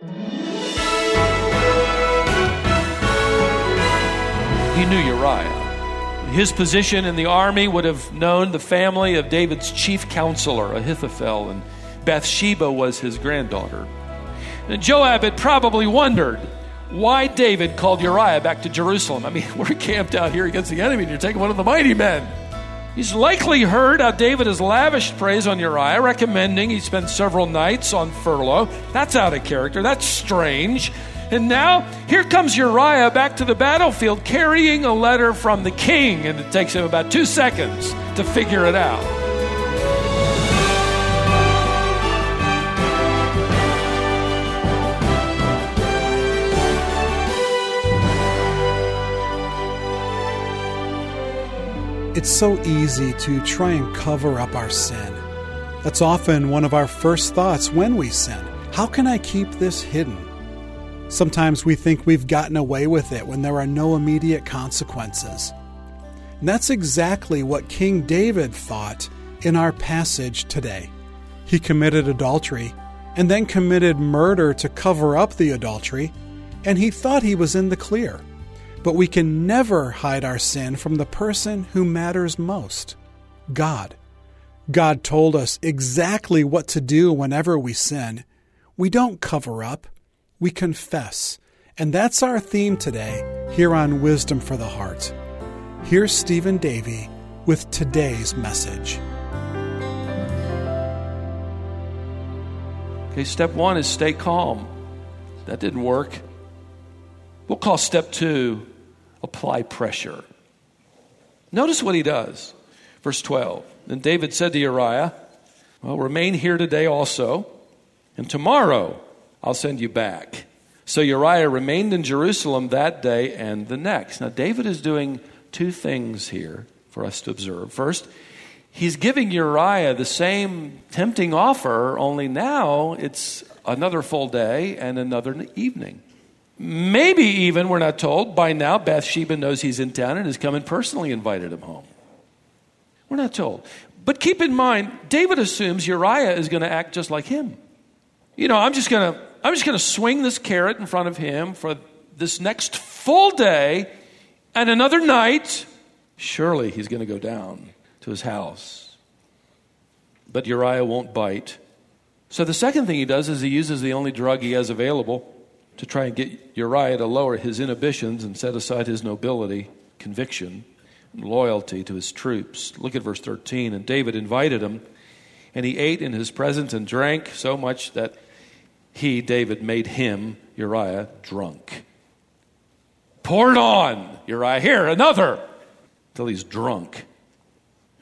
He knew Uriah. His position in the army would have known the family of David's chief counselor, Ahithophel, and Bathsheba was his granddaughter. And Joab had probably wondered why David called Uriah back to Jerusalem. I mean, we're camped out here against the enemy, and you're taking one of the mighty men. He's likely heard how David has lavished praise on Uriah, recommending he spend several nights on furlough. That's out of character. That's strange. And now, here comes Uriah back to the battlefield carrying a letter from the king, and it takes him about two seconds to figure it out. It's so easy to try and cover up our sin. That's often one of our first thoughts when we sin. How can I keep this hidden? Sometimes we think we've gotten away with it when there are no immediate consequences. And that's exactly what King David thought in our passage today. He committed adultery and then committed murder to cover up the adultery, and he thought he was in the clear. But we can never hide our sin from the person who matters most God. God told us exactly what to do whenever we sin. We don't cover up, we confess. And that's our theme today here on Wisdom for the Heart. Here's Stephen Davey with today's message. Okay, step one is stay calm. That didn't work. We'll call step two apply pressure. Notice what he does. Verse 12. Then David said to Uriah, Well, remain here today also, and tomorrow I'll send you back. So Uriah remained in Jerusalem that day and the next. Now, David is doing two things here for us to observe. First, he's giving Uriah the same tempting offer, only now it's another full day and another evening. Maybe even, we're not told, by now Bathsheba knows he's in town and has come and personally invited him home. We're not told. But keep in mind, David assumes Uriah is going to act just like him. You know, I'm just going to I'm just going to swing this carrot in front of him for this next full day and another night. Surely he's going to go down to his house. But Uriah won't bite. So the second thing he does is he uses the only drug he has available to try and get Uriah to lower his inhibitions and set aside his nobility, conviction, and loyalty to his troops. Look at verse 13. And David invited him, and he ate in his presence and drank so much that he, David, made him, Uriah, drunk. Pour it on Uriah, here, another, till he's drunk.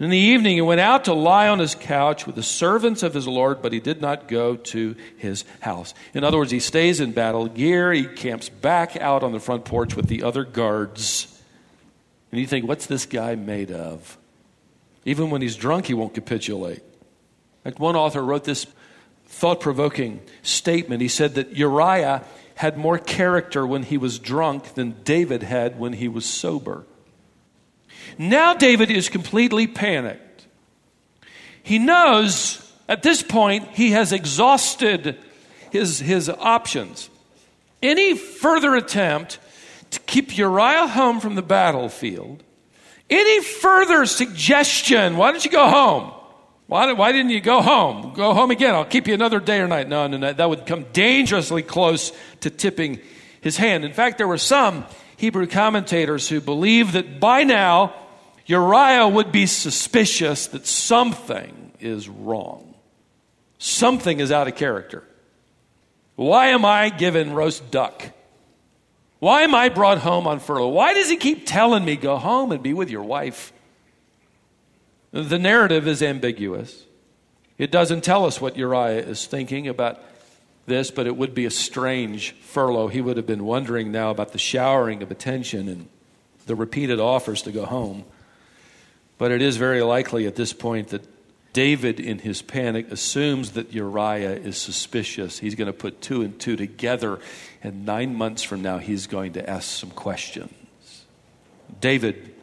In the evening, he went out to lie on his couch with the servants of his Lord, but he did not go to his house. In other words, he stays in battle gear. He camps back out on the front porch with the other guards. And you think, what's this guy made of? Even when he's drunk, he won't capitulate. Fact, one author wrote this thought provoking statement. He said that Uriah had more character when he was drunk than David had when he was sober. Now David is completely panicked. He knows at this point he has exhausted his, his options. Any further attempt to keep Uriah home from the battlefield, any further suggestion, why don't you go home? Why, why didn't you go home? Go home again. I'll keep you another day or night. No, no, no. That would come dangerously close to tipping his hand. In fact, there were some Hebrew commentators who believe that by now Uriah would be suspicious that something is wrong. Something is out of character. Why am I given roast duck? Why am I brought home on furlough? Why does he keep telling me, go home and be with your wife? The narrative is ambiguous. It doesn't tell us what Uriah is thinking about this, but it would be a strange furlough. He would have been wondering now about the showering of attention and the repeated offers to go home. But it is very likely at this point that David, in his panic, assumes that Uriah is suspicious. He's going to put two and two together, and nine months from now, he's going to ask some questions. David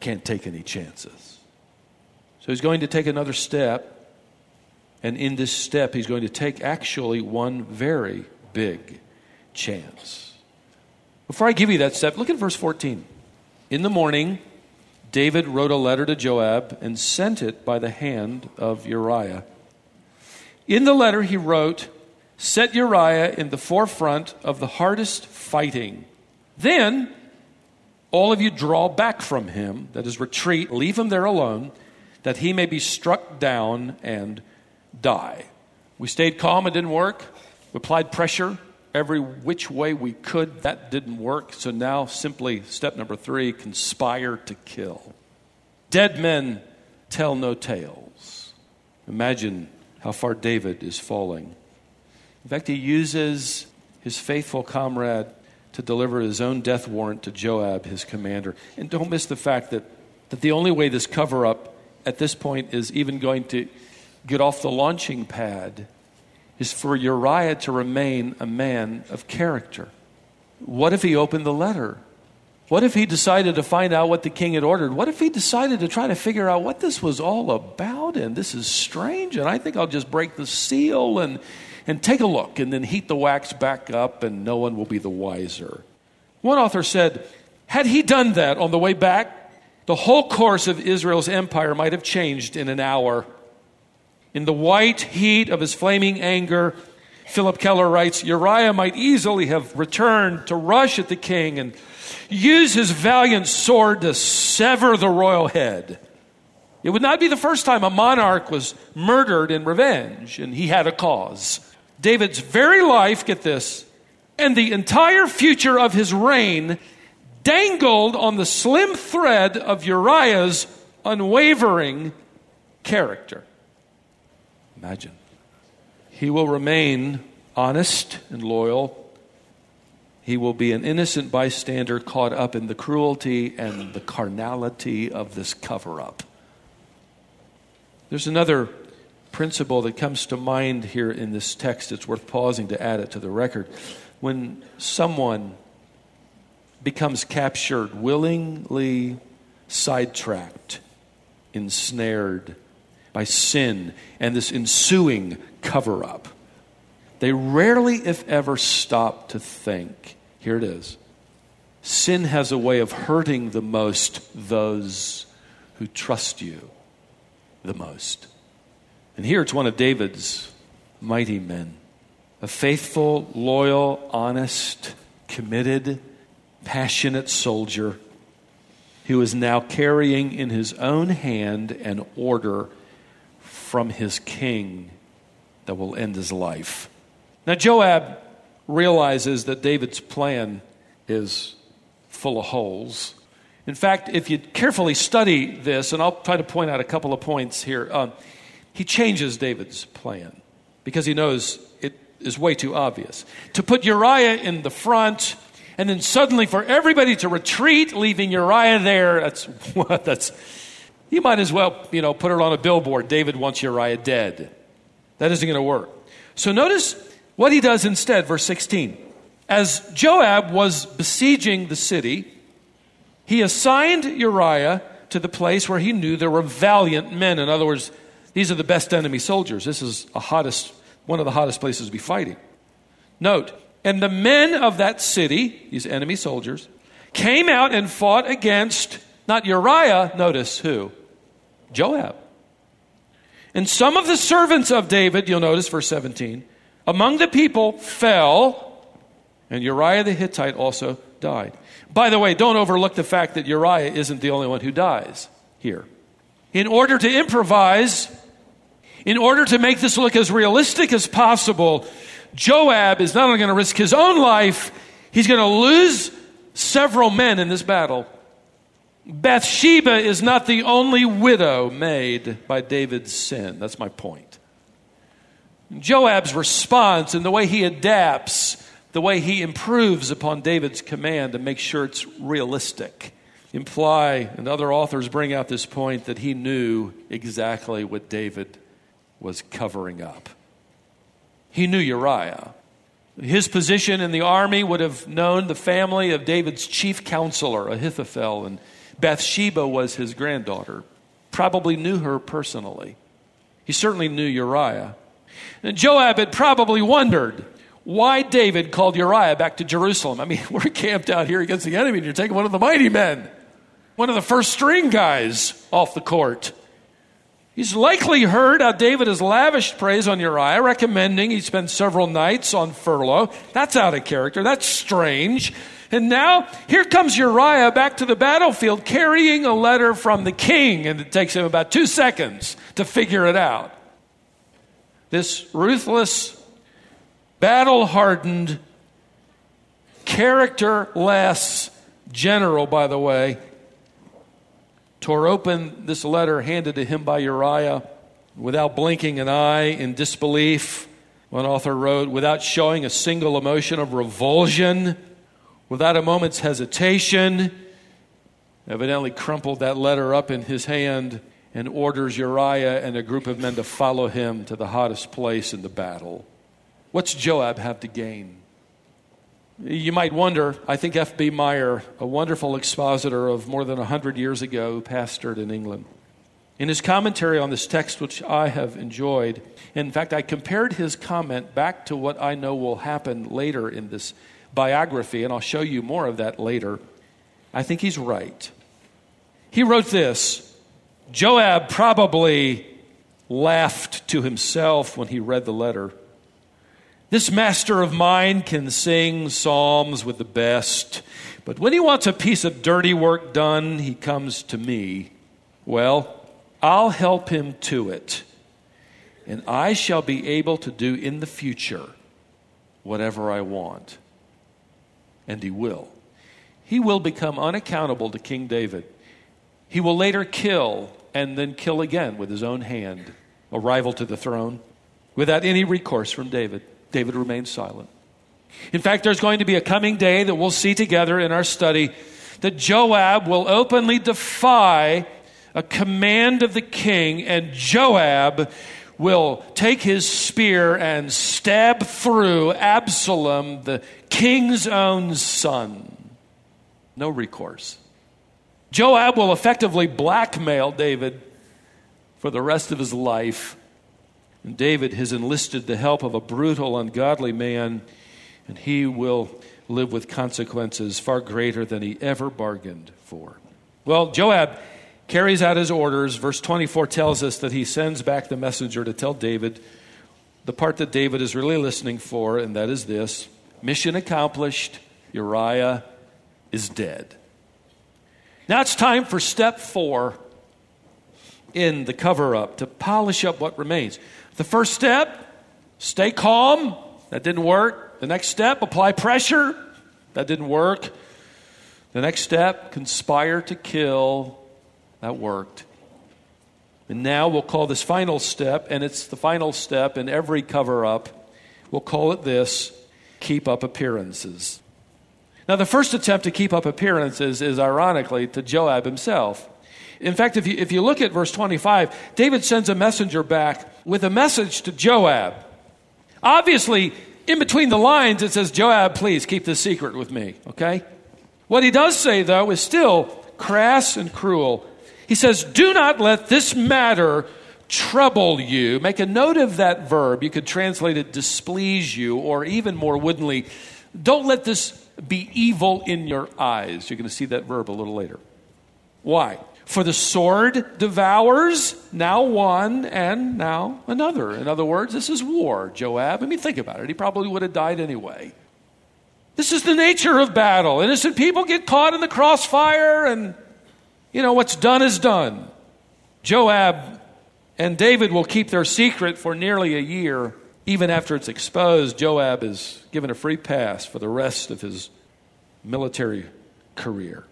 can't take any chances. So he's going to take another step, and in this step, he's going to take actually one very big chance. Before I give you that step, look at verse 14. In the morning, David wrote a letter to Joab and sent it by the hand of Uriah. In the letter, he wrote, Set Uriah in the forefront of the hardest fighting. Then all of you draw back from him, that is, retreat, leave him there alone, that he may be struck down and die. We stayed calm, it didn't work. We applied pressure every which way we could, that didn't work. So now, simply step number three conspire to kill. Dead men tell no tales. Imagine how far David is falling. In fact, he uses his faithful comrade to deliver his own death warrant to Joab, his commander. And don't miss the fact that, that the only way this cover up at this point is even going to get off the launching pad is for Uriah to remain a man of character. What if he opened the letter? What if he decided to find out what the king had ordered? What if he decided to try to figure out what this was all about? And this is strange, and I think I'll just break the seal and, and take a look and then heat the wax back up, and no one will be the wiser. One author said, had he done that on the way back, the whole course of Israel's empire might have changed in an hour. In the white heat of his flaming anger, Phillip Keller writes Uriah might easily have returned to rush at the king and use his valiant sword to sever the royal head. It would not be the first time a monarch was murdered in revenge, and he had a cause. David's very life, get this, and the entire future of his reign dangled on the slim thread of Uriah's unwavering character. Imagine. He will remain honest and loyal. He will be an innocent bystander caught up in the cruelty and the carnality of this cover up. There's another principle that comes to mind here in this text. It's worth pausing to add it to the record. When someone becomes captured, willingly sidetracked, ensnared, by sin and this ensuing cover up. They rarely, if ever, stop to think. Here it is. Sin has a way of hurting the most those who trust you the most. And here it's one of David's mighty men a faithful, loyal, honest, committed, passionate soldier who is now carrying in his own hand an order from his king that will end his life. Now, Joab realizes that David's plan is full of holes. In fact, if you carefully study this, and I'll try to point out a couple of points here, um, he changes David's plan because he knows it is way too obvious. To put Uriah in the front, and then suddenly for everybody to retreat, leaving Uriah there, that's what that's you might as well, you know, put it on a billboard David wants Uriah dead. That isn't going to work. So notice what he does instead, verse 16. As Joab was besieging the city, he assigned Uriah to the place where he knew there were valiant men. In other words, these are the best enemy soldiers. This is a hottest, one of the hottest places to be fighting. Note, and the men of that city, these enemy soldiers, came out and fought against not Uriah, notice who? Joab. And some of the servants of David, you'll notice verse 17, among the people fell, and Uriah the Hittite also died. By the way, don't overlook the fact that Uriah isn't the only one who dies here. In order to improvise, in order to make this look as realistic as possible, Joab is not only going to risk his own life, he's going to lose several men in this battle. Bathsheba is not the only widow made by David's sin. That's my point. Joab's response and the way he adapts, the way he improves upon David's command to make sure it's realistic, imply, and other authors bring out this point that he knew exactly what David was covering up. He knew Uriah. His position in the army would have known the family of David's chief counselor, Ahithophel, and Bathsheba was his granddaughter, probably knew her personally. He certainly knew Uriah. And Joab had probably wondered why David called Uriah back to Jerusalem. I mean, we're camped out here against the enemy, and you're taking one of the mighty men, one of the first string guys off the court. He's likely heard how David has lavished praise on Uriah, recommending he spend several nights on furlough. That's out of character. That's strange. And now, here comes Uriah back to the battlefield carrying a letter from the king, and it takes him about two seconds to figure it out. This ruthless, battle hardened, characterless general, by the way, tore open this letter handed to him by Uriah without blinking an eye in disbelief. One author wrote, without showing a single emotion of revulsion, without a moment's hesitation, evidently crumpled that letter up in his hand and orders Uriah and a group of men to follow him to the hottest place in the battle. What's Joab have to gain? You might wonder, I think F.B. Meyer, a wonderful expositor of more than 100 years ago, pastored in England. In his commentary on this text, which I have enjoyed, in fact, I compared his comment back to what I know will happen later in this biography, and I'll show you more of that later. I think he's right. He wrote this Joab probably laughed to himself when he read the letter. This master of mine can sing psalms with the best, but when he wants a piece of dirty work done, he comes to me. Well, I'll help him to it, and I shall be able to do in the future whatever I want. And he will. He will become unaccountable to King David. He will later kill and then kill again with his own hand, a rival to the throne, without any recourse from David. David remains silent. In fact, there's going to be a coming day that we'll see together in our study that Joab will openly defy a command of the king, and Joab will take his spear and stab through Absalom, the king's own son. No recourse. Joab will effectively blackmail David for the rest of his life and David has enlisted the help of a brutal, ungodly man, and he will live with consequences far greater than he ever bargained for. Well, Joab carries out his orders. Verse 24 tells us that he sends back the messenger to tell David the part that David is really listening for, and that is this mission accomplished, Uriah is dead. Now it's time for step four in the cover up to polish up what remains. The first step, stay calm. That didn't work. The next step, apply pressure. That didn't work. The next step, conspire to kill. That worked. And now we'll call this final step, and it's the final step in every cover up. We'll call it this keep up appearances. Now, the first attempt to keep up appearances is ironically to Joab himself. In fact, if you, if you look at verse 25, David sends a messenger back with a message to Joab. Obviously, in between the lines, it says, Joab, please keep this secret with me, okay? What he does say, though, is still crass and cruel. He says, Do not let this matter trouble you. Make a note of that verb. You could translate it displease you, or even more woodenly, don't let this be evil in your eyes. You're going to see that verb a little later. Why? For the sword devours now one and now another. In other words, this is war, Joab. I mean, think about it. He probably would have died anyway. This is the nature of battle. Innocent people get caught in the crossfire, and, you know, what's done is done. Joab and David will keep their secret for nearly a year. Even after it's exposed, Joab is given a free pass for the rest of his military career.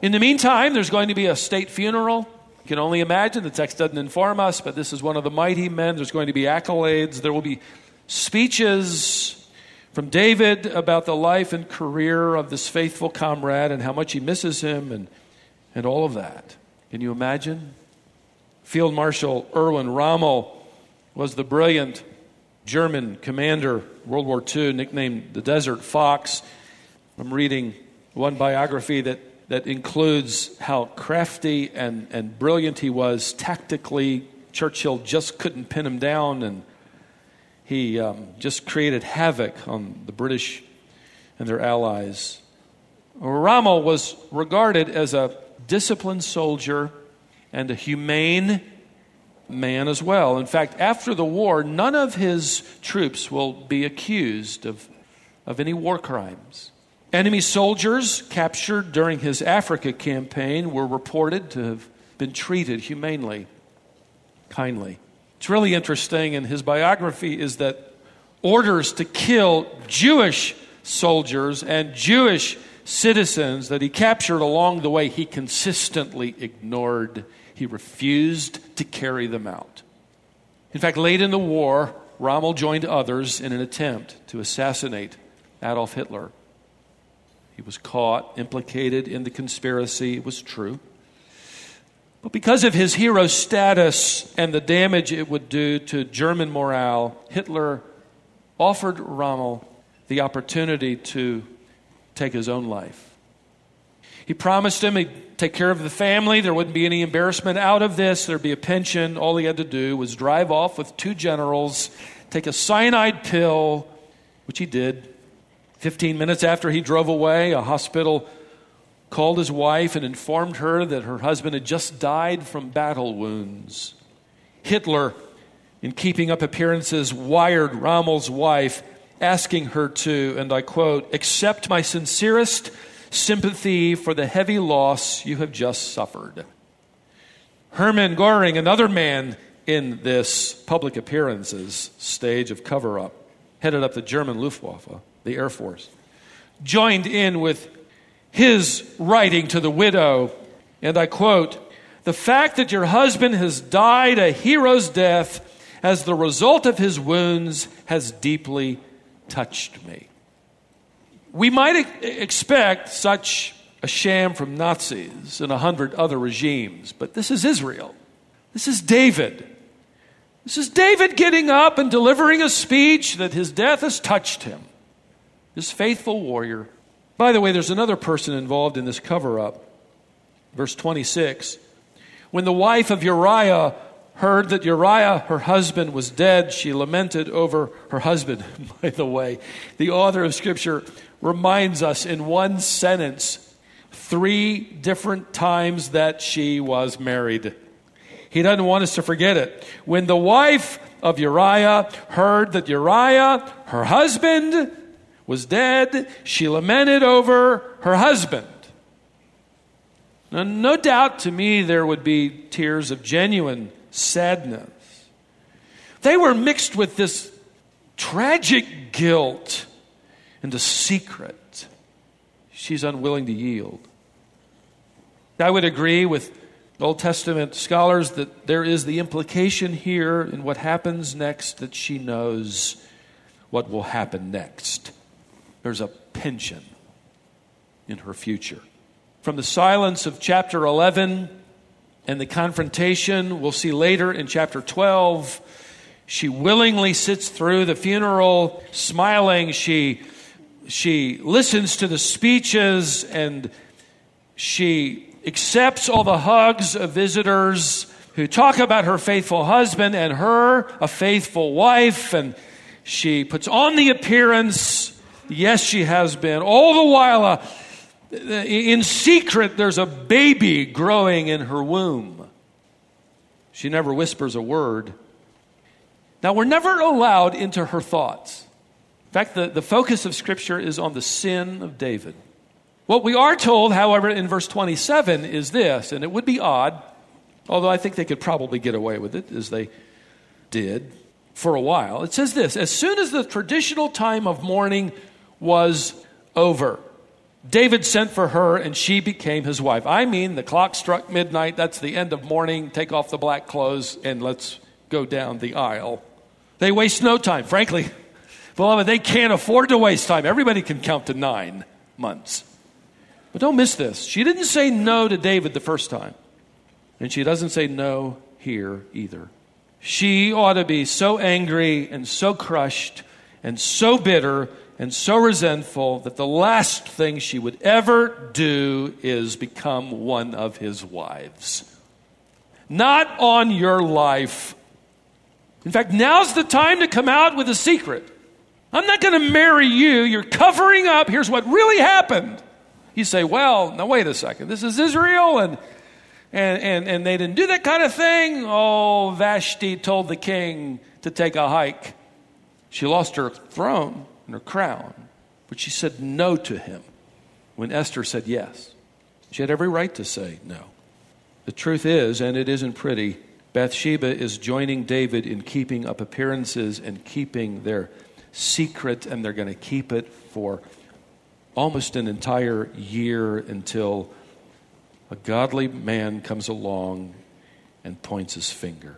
In the meantime, there's going to be a state funeral. You can only imagine. The text doesn't inform us, but this is one of the mighty men. There's going to be accolades. There will be speeches from David about the life and career of this faithful comrade and how much he misses him and, and all of that. Can you imagine? Field Marshal Erwin Rommel was the brilliant German commander, World War II, nicknamed the Desert Fox. I'm reading one biography that that includes how crafty and, and brilliant he was tactically. Churchill just couldn't pin him down. And He um, just created havoc on the British and their allies. Rommel was regarded as a disciplined soldier and a humane man as well. In fact, after the war, none of his troops will be accused of, of any war crimes. Enemy soldiers captured during his Africa campaign were reported to have been treated humanely, kindly. It's really interesting, in his biography is that orders to kill Jewish soldiers and Jewish citizens that he captured along the way, he consistently ignored. He refused to carry them out. In fact, late in the war, Rommel joined others in an attempt to assassinate Adolf Hitler. He was caught, implicated in the conspiracy. It was true. But because of his hero status and the damage it would do to German morale, Hitler offered Rommel the opportunity to take his own life. He promised him he'd take care of the family. There wouldn't be any embarrassment out of this. There'd be a pension. All he had to do was drive off with two generals, take a cyanide pill, which he did. Fifteen minutes after he drove away, a hospital called his wife and informed her that her husband had just died from battle wounds. Hitler, in keeping up appearances, wired Rommel's wife asking her to, and I quote, accept my sincerest sympathy for the heavy loss you have just suffered. Hermann Goring, another man in this public appearances stage of cover up, headed up the German Luftwaffe, the Air Force, joined in with his writing to the widow, and I quote, The fact that your husband has died a hero's death as the result of his wounds has deeply touched me. We might expect such a sham from Nazis and a hundred other regimes, but this is Israel. This is David. This is David getting up and delivering a speech that his death has touched him. This faithful warrior. By the way, there's another person involved in this cover up. Verse 26. When the wife of Uriah heard that Uriah, her husband, was dead, she lamented over her husband. By the way, the author of Scripture reminds us in one sentence three different times that she was married. He doesn't want us to forget it. When the wife of Uriah heard that Uriah, her husband, was dead, she lamented over her husband. Now, no doubt to me there would be tears of genuine sadness. They were mixed with this tragic guilt and the secret she's unwilling to yield. I would agree with Old Testament scholars that there is the implication here in what happens next that she knows what will happen next. There's a pension in her future. From the silence of chapter 11, and the confrontation we'll see later in chapter 12. She willingly sits through the funeral smiling. She, she listens to the speeches and she accepts all the hugs of visitors who talk about her faithful husband and her, a faithful wife. And she puts on the appearance. Yes, she has been. All the while, a in secret, there's a baby growing in her womb. She never whispers a word. Now, we're never allowed into her thoughts. In fact, the, the focus of Scripture is on the sin of David. What we are told, however, in verse 27 is this, and it would be odd, although I think they could probably get away with it, as they did for a while. It says this As soon as the traditional time of mourning was over, David sent for her and she became his wife. I mean, the clock struck midnight. That's the end of mourning. Take off the black clothes and let's go down the aisle. They waste no time. Frankly, beloved, they can't afford to waste time. Everybody can count to nine months. But don't miss this. She didn't say no to David the first time, and she doesn't say no here either. She ought to be so angry and so crushed and so bitter and so resentful that the last thing she would ever do is become one of his wives. Not on your life. In fact, now's the time to come out with a secret. I'm not going to marry you. You're covering up. Here's what really happened. You say, well, now wait a second. This is Israel, and, and, and, and they didn't do that kind of thing. Oh, Vashti told the king to take a hike. She lost her throne and her crown, but she said no to him when Esther said yes. She had every right to say no. The truth is, and it isn't pretty, Bathsheba is joining David in keeping up appearances and keeping their secret, and they're going to keep it for almost an entire year until a godly man comes along and points his finger.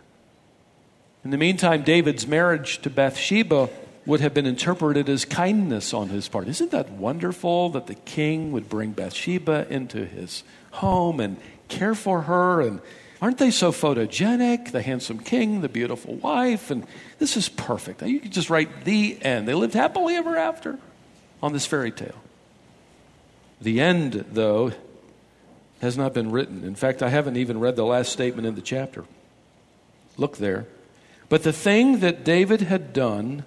In the meantime, David's marriage to Bathsheba would have been interpreted as kindness on his part. Isn't that wonderful that the king would bring Bathsheba into his home and care for her? And aren't they so photogenic? The handsome king, the beautiful wife, and this is perfect. You could just write the end. They lived happily ever after on this fairy tale. The end, though, has not been written. In fact, I haven't even read the last statement in the chapter. Look there. But the thing that David had done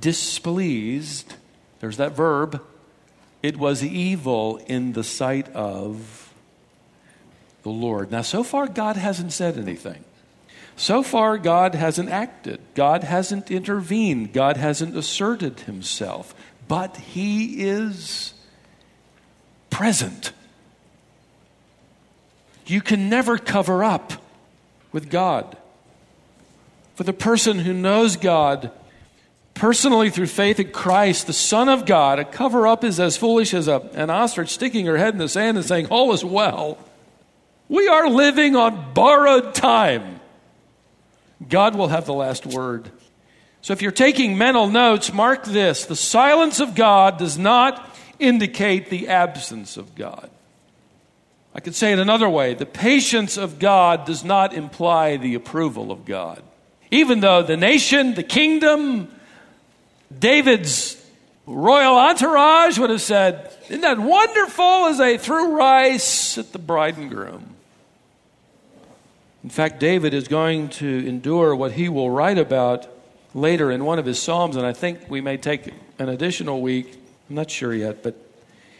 displeased, there's that verb, it was evil in the sight of the Lord. Now, so far, God hasn't said anything. So far, God hasn't acted. God hasn't intervened. God hasn't asserted himself. But He is present. You can never cover up with God. For the person who knows God personally through faith in Christ, the Son of God, a cover up is as foolish as a, an ostrich sticking her head in the sand and saying, All is well. We are living on borrowed time. God will have the last word. So if you're taking mental notes, mark this the silence of God does not indicate the absence of God. I could say it another way the patience of God does not imply the approval of God. Even though the nation, the kingdom, David's royal entourage would have said, Isn't that wonderful as they threw rice at the bride and groom? In fact, David is going to endure what he will write about later in one of his Psalms, and I think we may take an additional week. I'm not sure yet, but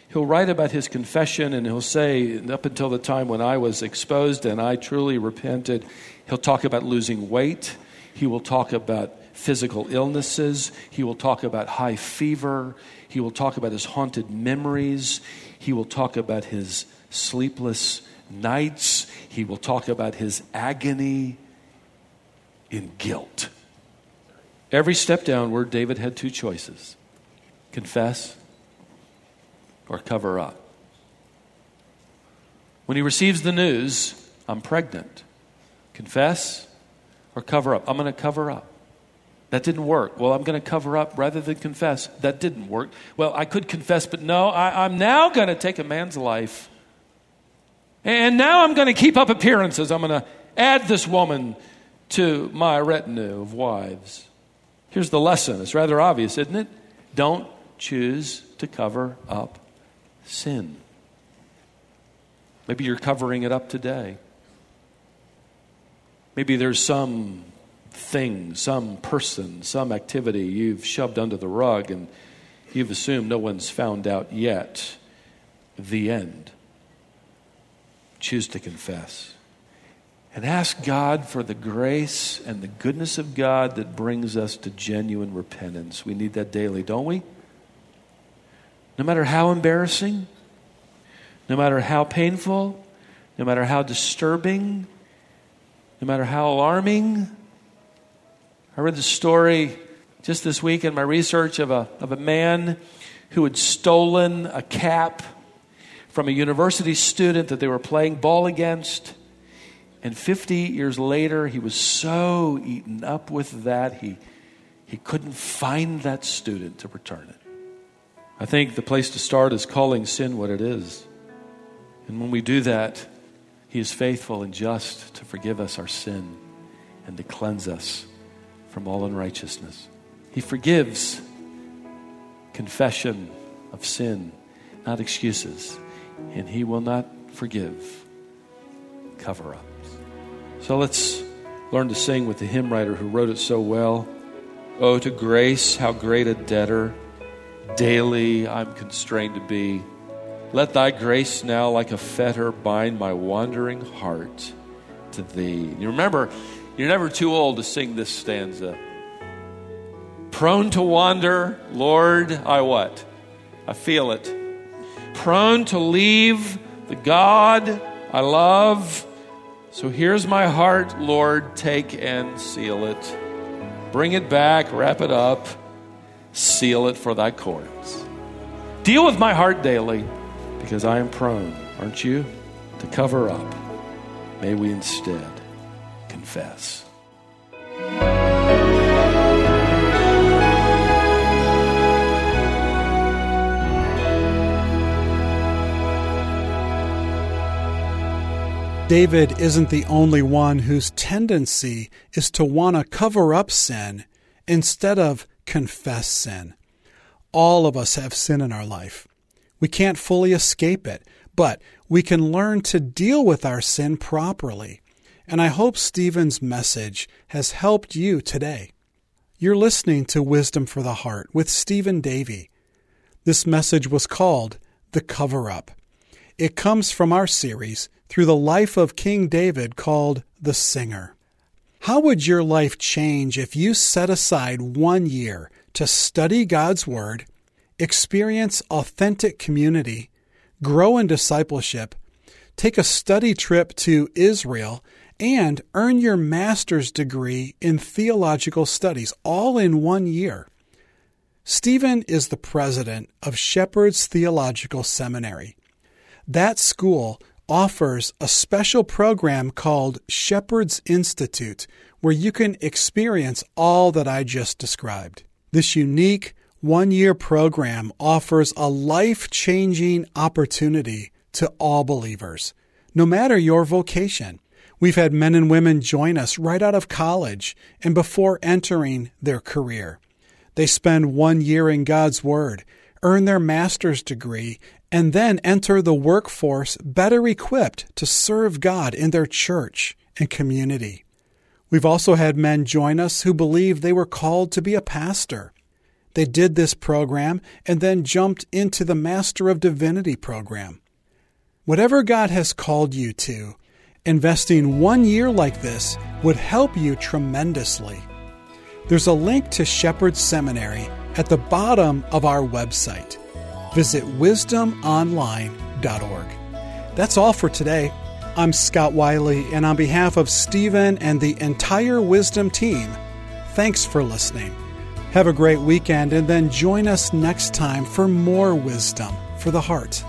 he'll write about his confession and he'll say, Up until the time when I was exposed and I truly repented, he'll talk about losing weight. He will talk about physical illnesses. He will talk about high fever. He will talk about his haunted memories. He will talk about his sleepless nights. He will talk about his agony in guilt. Every step downward, David had two choices confess or cover up. When he receives the news, I'm pregnant, confess or cover up. I'm going to cover up. That didn't work. Well, I'm going to cover up rather than confess. That didn't work. Well, I could confess, but no, I, am now going to take a man's life. And now I'm going to keep up appearances. I'm going to add this woman to my retinue of wives. Here's the lesson. It's rather obvious, isn't it? Don't choose to cover up sin. Maybe you're covering it up today. Maybe there's some thing, some person, some activity you've shoved under the rug and you've assumed no one's found out yet. The end. Choose to confess. And ask God for the grace and the goodness of God that brings us to genuine repentance. We need that daily, don't we? No matter how embarrassing, no matter how painful, no matter how disturbing, no matter how alarming, I read the story just this week in my research of a, of a man who had stolen a cap from a university student that they were playing ball against. And 50 years later, he was so eaten up with that, he, he couldn't find that student to return it. I think the place to start is calling sin what it is. And when we do that, he is faithful and just to forgive us our sin and to cleanse us from all unrighteousness. He forgives confession of sin, not excuses. And He will not forgive cover ups. So let's learn to sing with the hymn writer who wrote it so well. Oh, to grace, how great a debtor daily I'm constrained to be. Let thy grace now, like a fetter, bind my wandering heart to thee. You remember, you're never too old to sing this stanza. Prone to wander, Lord, I what? I feel it. Prone to leave the God I love. So here's my heart, Lord, take and seal it. Bring it back, wrap it up, seal it for thy courts. Deal with my heart daily because I am prone, aren't you, to cover up. May we instead confess. David isn't the only one whose tendency is to want to cover up sin instead of confess sin. All of us have sin in our life. We can't fully escape it, but we can learn to deal with our sin properly. And I hope Stephen's message has helped you today. You're listening to Wisdom for the Heart with Stephen Davey. This message was called The Cover Up. It comes from our series through the life of King David called The Singer. How would your life change if you set aside one year to study God's Word, experience authentic community, grow in discipleship, take a study trip to Israel, and earn your master's degree in theological studies all in one year? Stephen is the president of Shepherd's Theological Seminary. That school offers a special program called Shepherd's Institute, where you can experience all that I just described. This unique one year program offers a life changing opportunity to all believers, no matter your vocation. We've had men and women join us right out of college and before entering their career. They spend one year in God's Word, earn their master's degree, and then enter the workforce better equipped to serve God in their church and community. We've also had men join us who believed they were called to be a pastor. They did this program and then jumped into the Master of Divinity program. Whatever God has called you to, investing one year like this would help you tremendously. There's a link to Shepherd Seminary at the bottom of our website visit wisdomonline.org. That's all for today. I'm Scott Wiley, and on behalf of Stephen and the entire Wisdom team, thanks for listening. Have a great weekend, and then join us next time for more wisdom for the heart.